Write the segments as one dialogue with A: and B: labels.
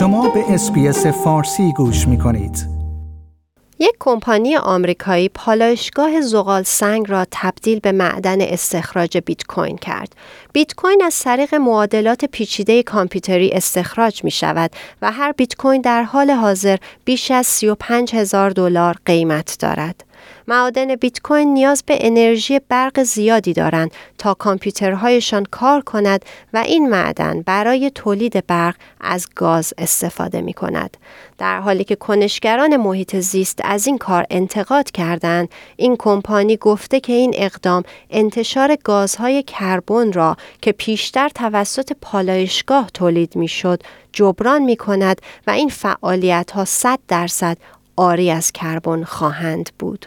A: شما به SBS فارسی گوش می کنید.
B: یک کمپانی آمریکایی پالایشگاه زغال سنگ را تبدیل به معدن استخراج بیت کوین کرد. بیت کوین از طریق معادلات پیچیده کامپیوتری استخراج می شود و هر بیت کوین در حال حاضر بیش از 35 هزار دلار قیمت دارد. معادن بیت کوین نیاز به انرژی برق زیادی دارند تا کامپیوترهایشان کار کند و این معدن برای تولید برق از گاز استفاده می کند. در حالی که کنشگران محیط زیست از این کار انتقاد کردند، این کمپانی گفته که این اقدام انتشار گازهای کربن را که پیشتر توسط پالایشگاه تولید می شد جبران می کند و این فعالیت ها 100 درصد آری از کربن خواهند بود.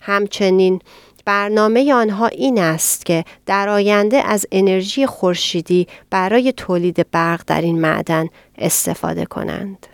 B: همچنین برنامه آنها این است که در آینده از انرژی خورشیدی برای تولید برق در این معدن استفاده کنند.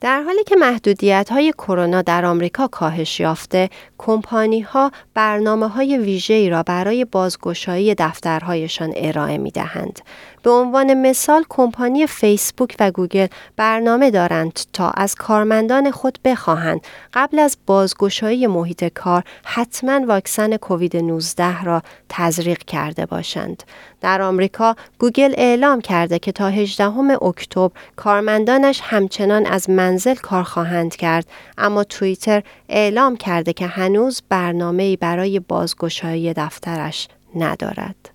B: در حالی که محدودیت های کرونا در آمریکا کاهش یافته، کمپانی ها برنامه های ویژه‌ای را برای بازگشایی دفترهایشان ارائه می دهند. به عنوان مثال کمپانی فیسبوک و گوگل برنامه دارند تا از کارمندان خود بخواهند قبل از بازگشایی محیط کار حتما واکسن کووید 19 را تزریق کرده باشند. در آمریکا گوگل اعلام کرده که تا 18 اکتبر کارمندانش همچنان از منزل کار خواهند کرد اما توییتر اعلام کرده که هنوز برنامه‌ای برای بازگشایی دفترش ندارد.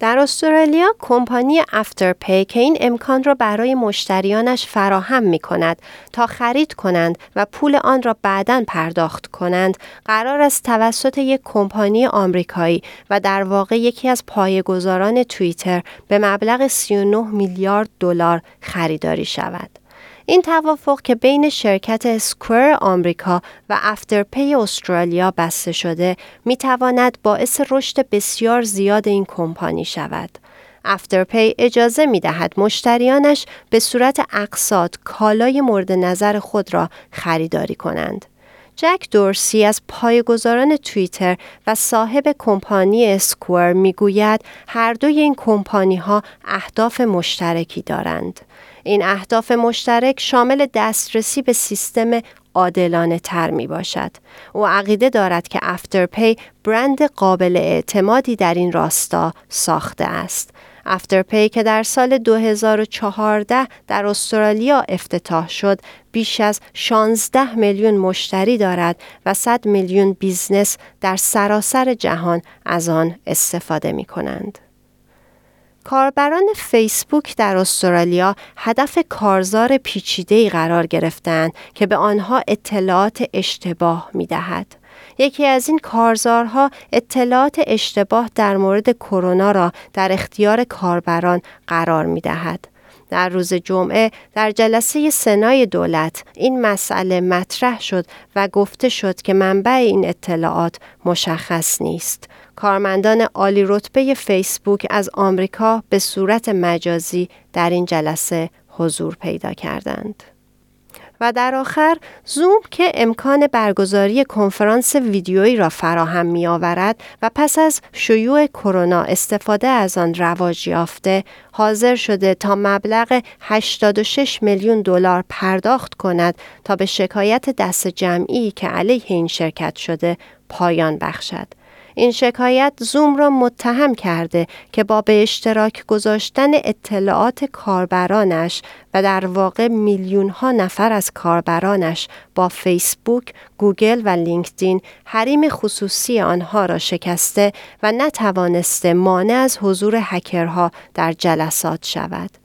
B: در استرالیا کمپانی Afterpay که این امکان را برای مشتریانش فراهم می کند تا خرید کنند و پول آن را بعدا پرداخت کنند قرار است توسط یک کمپانی آمریکایی و در واقع یکی از پایه‌گذاران توییتر به مبلغ 39 میلیارد دلار خریداری شود. این توافق که بین شرکت Square آمریکا و Afterpay استرالیا بسته شده می تواند باعث رشد بسیار زیاد این کمپانی شود. Afterpay اجازه می دهد مشتریانش به صورت اقساط کالای مورد نظر خود را خریداری کنند. جک دورسی از پایه‌گذاران توییتر و صاحب کمپانی Square می‌گوید هر دوی این کمپانی ها اهداف مشترکی دارند. این اهداف مشترک شامل دسترسی به سیستم عادلانه تر می باشد. او عقیده دارد که Afterpay برند قابل اعتمادی در این راستا ساخته است. Afterpay که در سال 2014 در استرالیا افتتاح شد بیش از 16 میلیون مشتری دارد و 100 میلیون business در سراسر جهان از آن استفاده می کنند. کاربران فیسبوک در استرالیا هدف کارزار پیچیده‌ای قرار گرفتند که به آنها اطلاعات اشتباه می دهد. یکی از این کارزارها اطلاعات اشتباه در مورد کرونا را در اختیار کاربران قرار می دهد. در روز جمعه در جلسه سنای دولت این مسئله مطرح شد و گفته شد که منبع این اطلاعات مشخص نیست. کارمندان عالی رتبه فیسبوک از آمریکا به صورت مجازی در این جلسه حضور پیدا کردند. و در آخر زوم که امکان برگزاری کنفرانس ویدیویی را فراهم می آورد و پس از شیوع کرونا استفاده از آن رواج یافته حاضر شده تا مبلغ 86 میلیون دلار پرداخت کند تا به شکایت دست جمعی که علیه این شرکت شده پایان بخشد. این شکایت زوم را متهم کرده که با به اشتراک گذاشتن اطلاعات کاربرانش و در واقع میلیون ها نفر از کاربرانش با فیسبوک، گوگل و لینکدین حریم خصوصی آنها را شکسته و نتوانسته مانع از حضور هکرها در جلسات شود.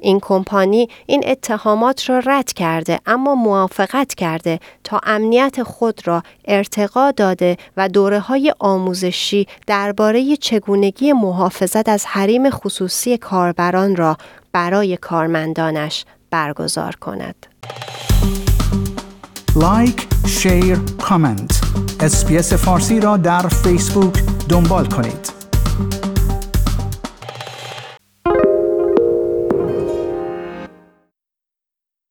B: این کمپانی این اتهامات را رد کرده اما موافقت کرده تا امنیت خود را ارتقا داده و دوره های آموزشی درباره چگونگی محافظت از حریم خصوصی کاربران را برای کارمندانش برگزار کند.
A: لایک، شیر، کامنت. اسپیس فارسی را در فیسبوک دنبال کنید.